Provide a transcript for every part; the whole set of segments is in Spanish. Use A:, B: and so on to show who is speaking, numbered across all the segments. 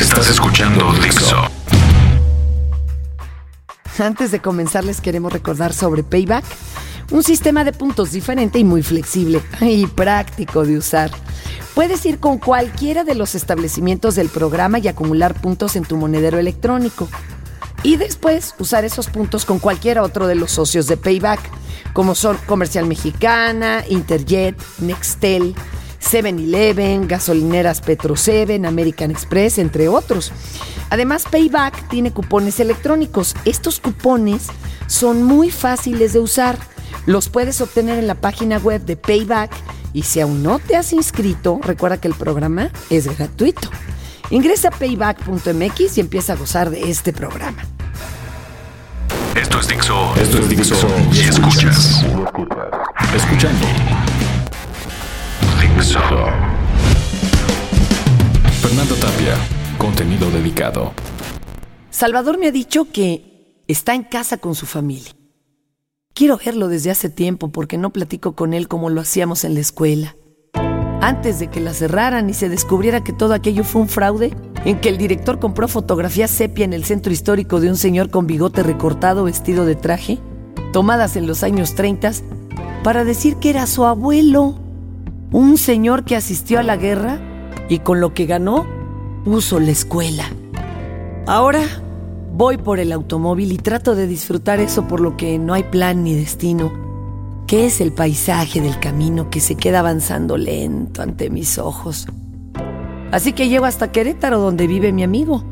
A: Estás escuchando Dixo.
B: Antes de comenzar les queremos recordar sobre Payback, un sistema de puntos diferente y muy flexible y práctico de usar. Puedes ir con cualquiera de los establecimientos del programa y acumular puntos en tu monedero electrónico. Y después usar esos puntos con cualquier otro de los socios de Payback, como son Comercial Mexicana, Interjet, Nextel, 7-Eleven, gasolineras Petro 7, American Express, entre otros. Además, Payback tiene cupones electrónicos. Estos cupones son muy fáciles de usar. Los puedes obtener en la página web de Payback y si aún no te has inscrito, recuerda que el programa es gratuito. Ingresa a payback.mx y empieza a gozar de este programa.
A: Esto es Dixo. Esto es Dixo. Y escuchas. Escuchando. Dixo. Fernando Tapia. Contenido dedicado.
B: Salvador me ha dicho que está en casa con su familia. Quiero verlo desde hace tiempo porque no platico con él como lo hacíamos en la escuela antes de que la cerraran y se descubriera que todo aquello fue un fraude, en que el director compró fotografías sepia en el centro histórico de un señor con bigote recortado vestido de traje, tomadas en los años 30, para decir que era su abuelo, un señor que asistió a la guerra y con lo que ganó puso la escuela. Ahora voy por el automóvil y trato de disfrutar eso por lo que no hay plan ni destino ¿Qué es el paisaje del camino que se queda avanzando lento ante mis ojos? Así que llego hasta Querétaro, donde vive mi amigo.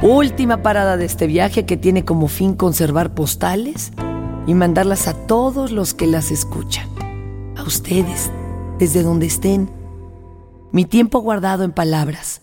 B: Última parada de este viaje que tiene como fin conservar postales y mandarlas a todos los que las escuchan. A ustedes, desde donde estén. Mi tiempo guardado en palabras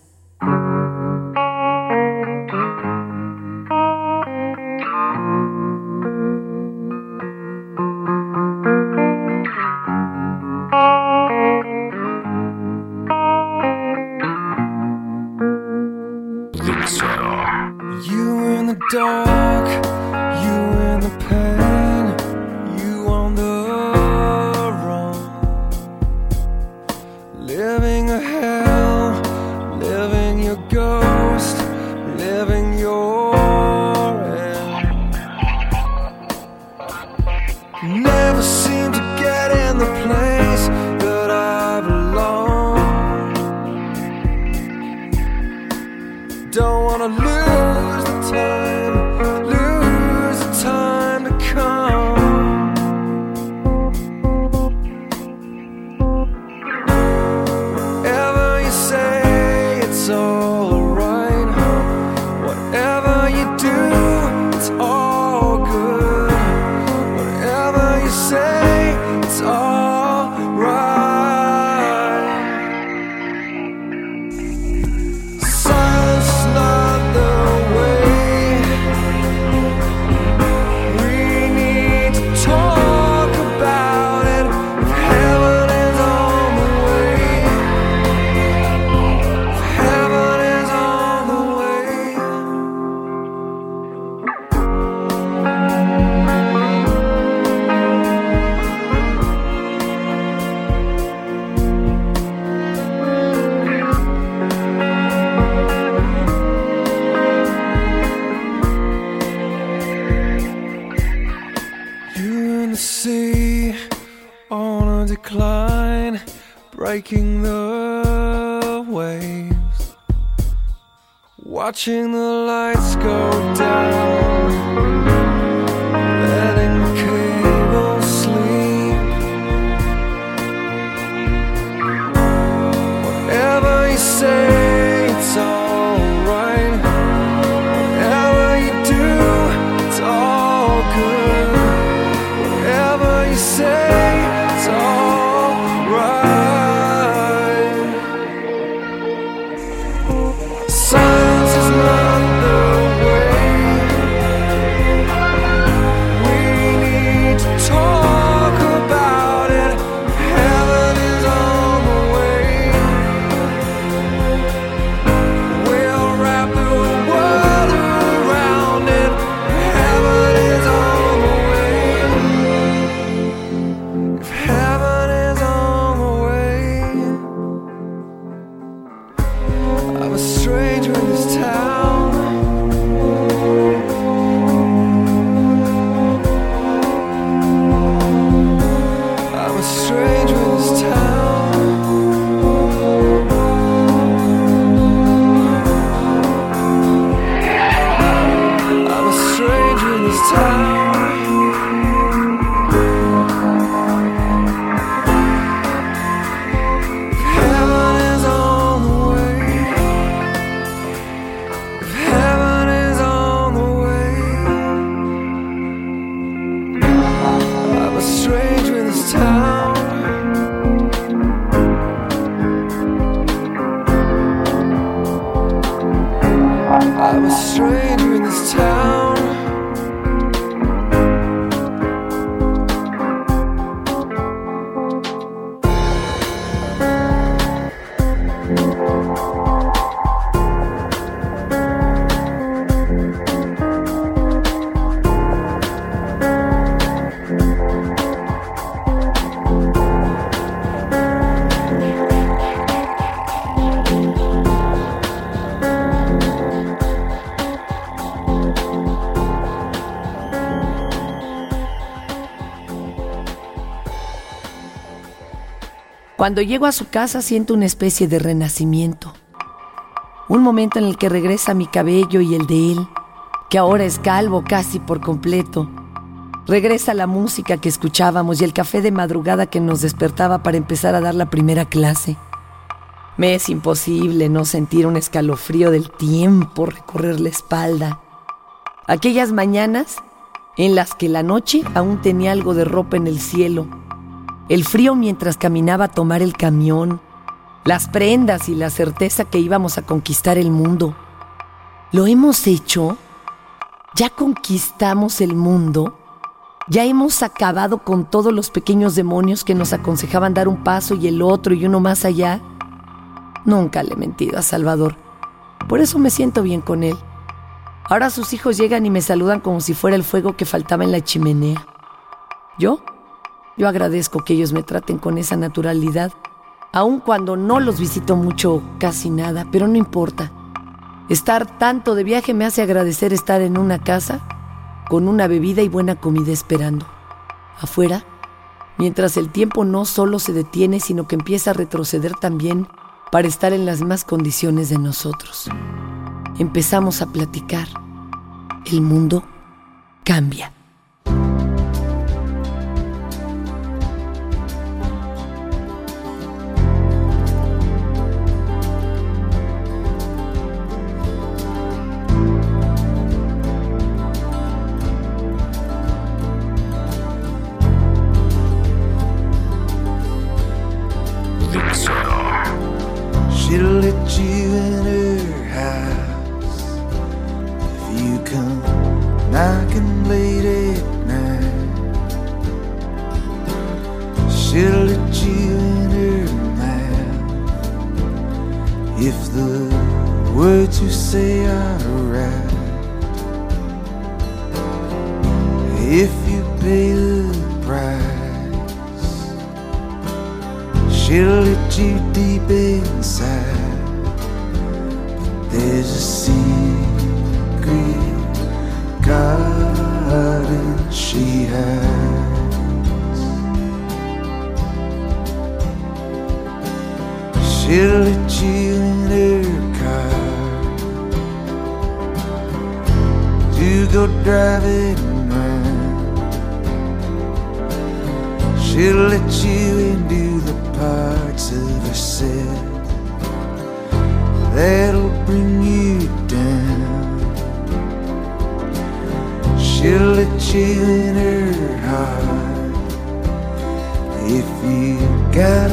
B: breaking the waves,
C: watching the lights go down, letting cable sleep. Whatever you say.
B: Cuando llego a su casa siento una especie de renacimiento. Un momento en el que regresa mi cabello y el de él, que ahora es calvo casi por completo. Regresa la música que escuchábamos y el café de madrugada que nos despertaba para empezar a dar la primera clase. Me es imposible no sentir un escalofrío del tiempo recorrer la espalda. Aquellas mañanas en las que la noche aún tenía algo de ropa en el cielo el frío mientras caminaba a tomar el camión, las prendas y la certeza que íbamos a conquistar el mundo. ¿Lo hemos hecho? ¿Ya conquistamos el mundo? ¿Ya hemos acabado con todos los pequeños demonios que nos aconsejaban dar un paso y el otro y uno más allá? Nunca le he mentido a Salvador. Por eso me siento bien con él. Ahora sus hijos llegan y me saludan como si fuera el fuego que faltaba en la chimenea. ¿Yo? Yo agradezco que ellos me traten con esa naturalidad, aun cuando no los visito mucho, casi nada, pero no importa. Estar tanto de viaje me hace agradecer estar en una casa con una bebida y buena comida esperando. Afuera, mientras el tiempo no solo se detiene, sino que empieza a retroceder también para estar en las mismas condiciones de nosotros. Empezamos a platicar. El mundo cambia.
D: Driving around. She'll let you into the parts of herself that'll bring you down. She'll let you in her heart if you got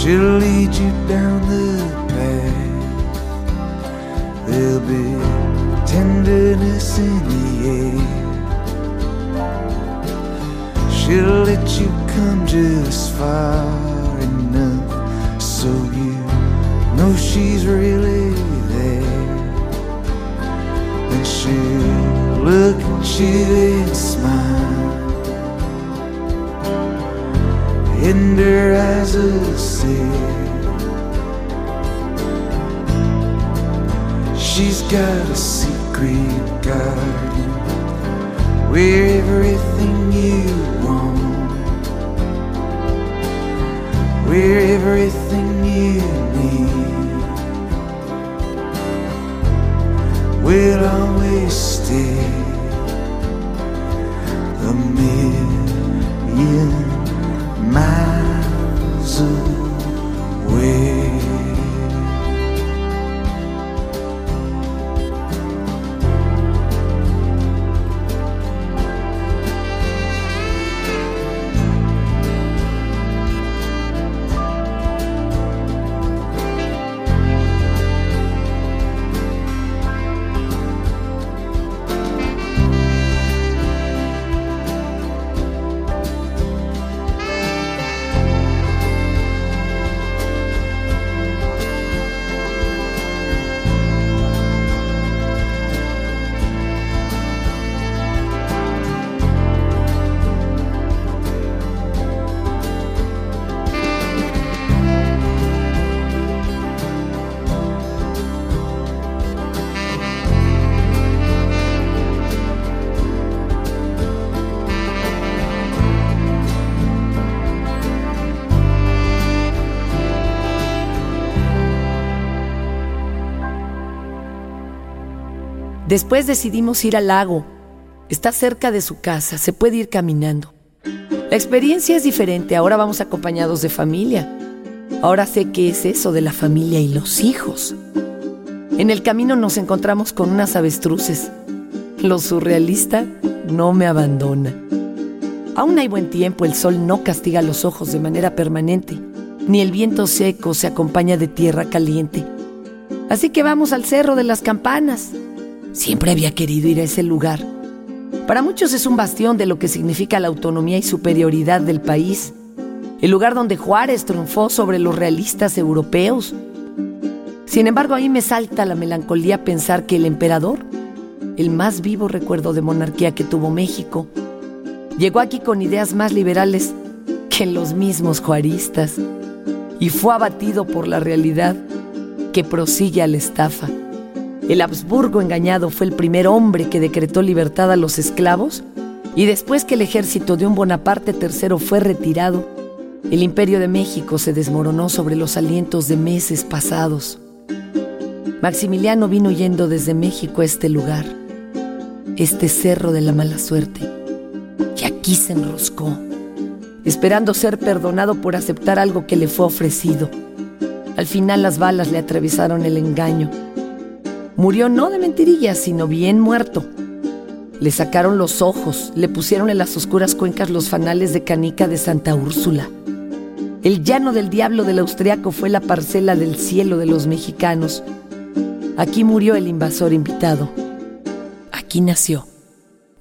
D: She'll lead you down the path. There'll be tenderness in the air. She'll let you come just far enough so you know she's really there. And she'll look at you and smile. Her eyes will say, She's got a secret garden where everything you want We're everything
B: Después decidimos ir al lago. Está cerca de su casa, se puede ir caminando. La experiencia es diferente, ahora vamos acompañados de familia. Ahora sé qué es eso de la familia y los hijos. En el camino nos encontramos con unas avestruces. Lo surrealista no me abandona. Aún hay buen tiempo, el sol no castiga los ojos de manera permanente, ni el viento seco se acompaña de tierra caliente. Así que vamos al Cerro de las Campanas. Siempre había querido ir a ese lugar. Para muchos es un bastión de lo que significa la autonomía y superioridad del país. El lugar donde Juárez triunfó sobre los realistas europeos. Sin embargo, ahí me salta la melancolía pensar que el emperador, el más vivo recuerdo de monarquía que tuvo México, llegó aquí con ideas más liberales que los mismos juaristas y fue abatido por la realidad que prosigue a la estafa. El Habsburgo engañado fue el primer hombre que decretó libertad a los esclavos y después que el ejército de un Bonaparte III fue retirado, el imperio de México se desmoronó sobre los alientos de meses pasados. Maximiliano vino yendo desde México a este lugar, este cerro de la mala suerte, y aquí se enroscó, esperando ser perdonado por aceptar algo que le fue ofrecido. Al final las balas le atravesaron el engaño. Murió no de mentirillas, sino bien muerto. Le sacaron los ojos, le pusieron en las oscuras cuencas los fanales de canica de Santa Úrsula. El llano del diablo del austriaco fue la parcela del cielo de los mexicanos. Aquí murió el invasor invitado. Aquí nació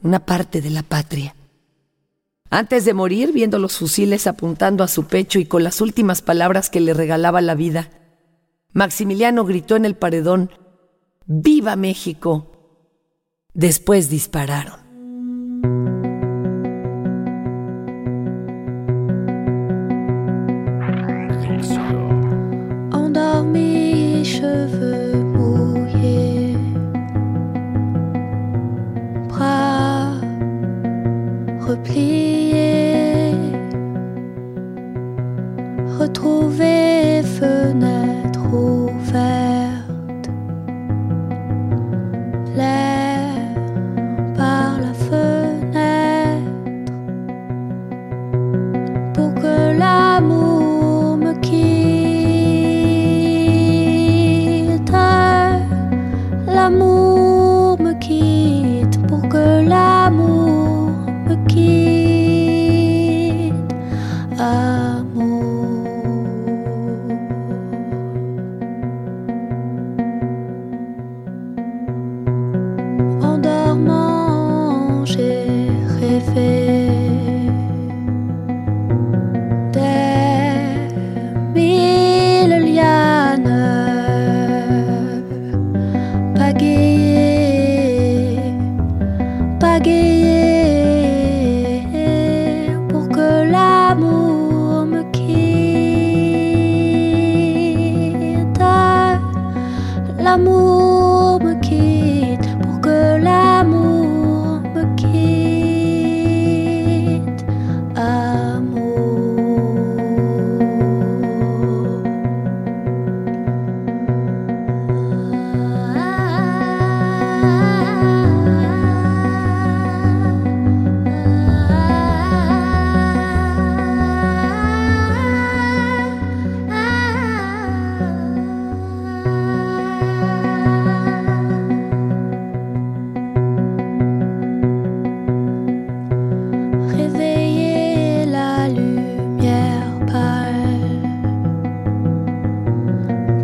B: una parte de la patria. Antes de morir, viendo los fusiles apuntando a su pecho y con las últimas palabras que le regalaba la vida, Maximiliano gritó en el paredón, ¡Viva México! Después dispararon.
E: endormi, cheveux mouillés, bras repliés, retrouver fenêtre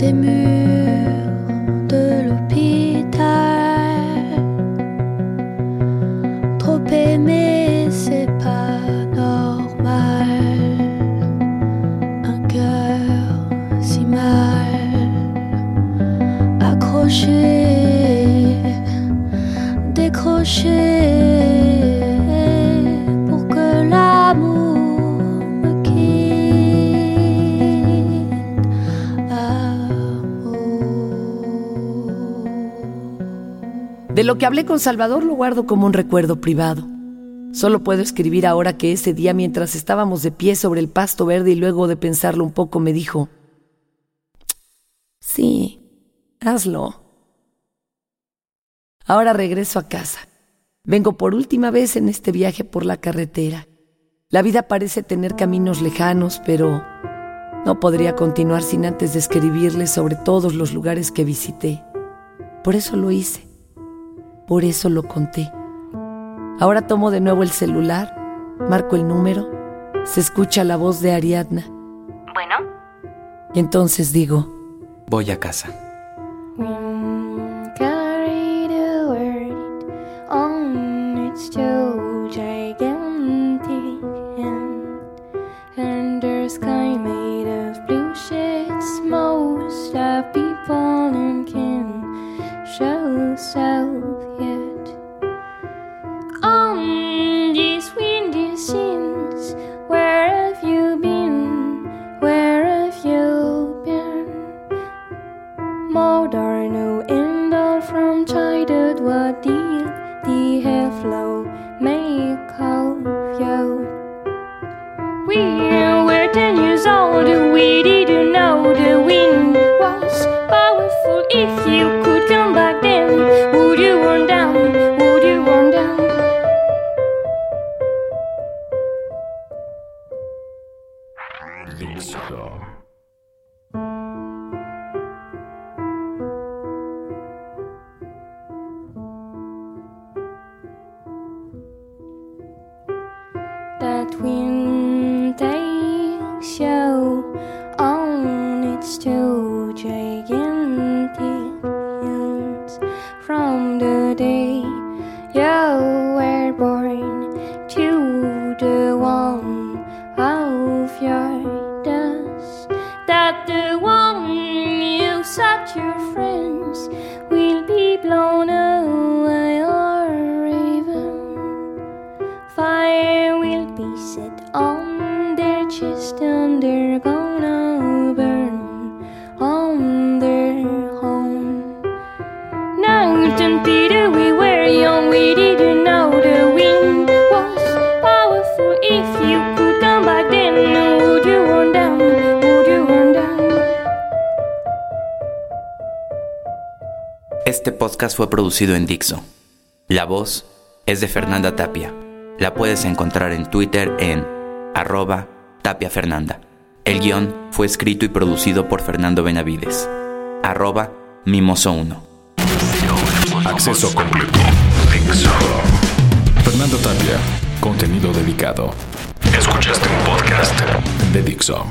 E: des
B: murs. Lo que hablé con Salvador lo guardo como un recuerdo privado. Solo puedo escribir ahora que ese día mientras estábamos de pie sobre el pasto verde y luego de pensarlo un poco me dijo, sí, hazlo. Ahora regreso a casa. Vengo por última vez en este viaje por la carretera. La vida parece tener caminos lejanos, pero no podría continuar sin antes de sobre todos los lugares que visité. Por eso lo hice. Por eso lo conté. Ahora tomo de nuevo el celular, marco el número, se escucha la voz de Ariadna.
F: Bueno,
B: Y entonces digo,
G: Voy a casa.
E: J.
G: Este podcast fue producido en Dixo. La voz es de Fernanda Tapia. La puedes encontrar en Twitter en arroba Tapia Fernanda. El guion fue escrito y producido por Fernando Benavides. Arroba Mimoso1.
A: Acceso completo. Dixo. Fernando Tapia. Contenido dedicado. Escuchaste un podcast de Dixo.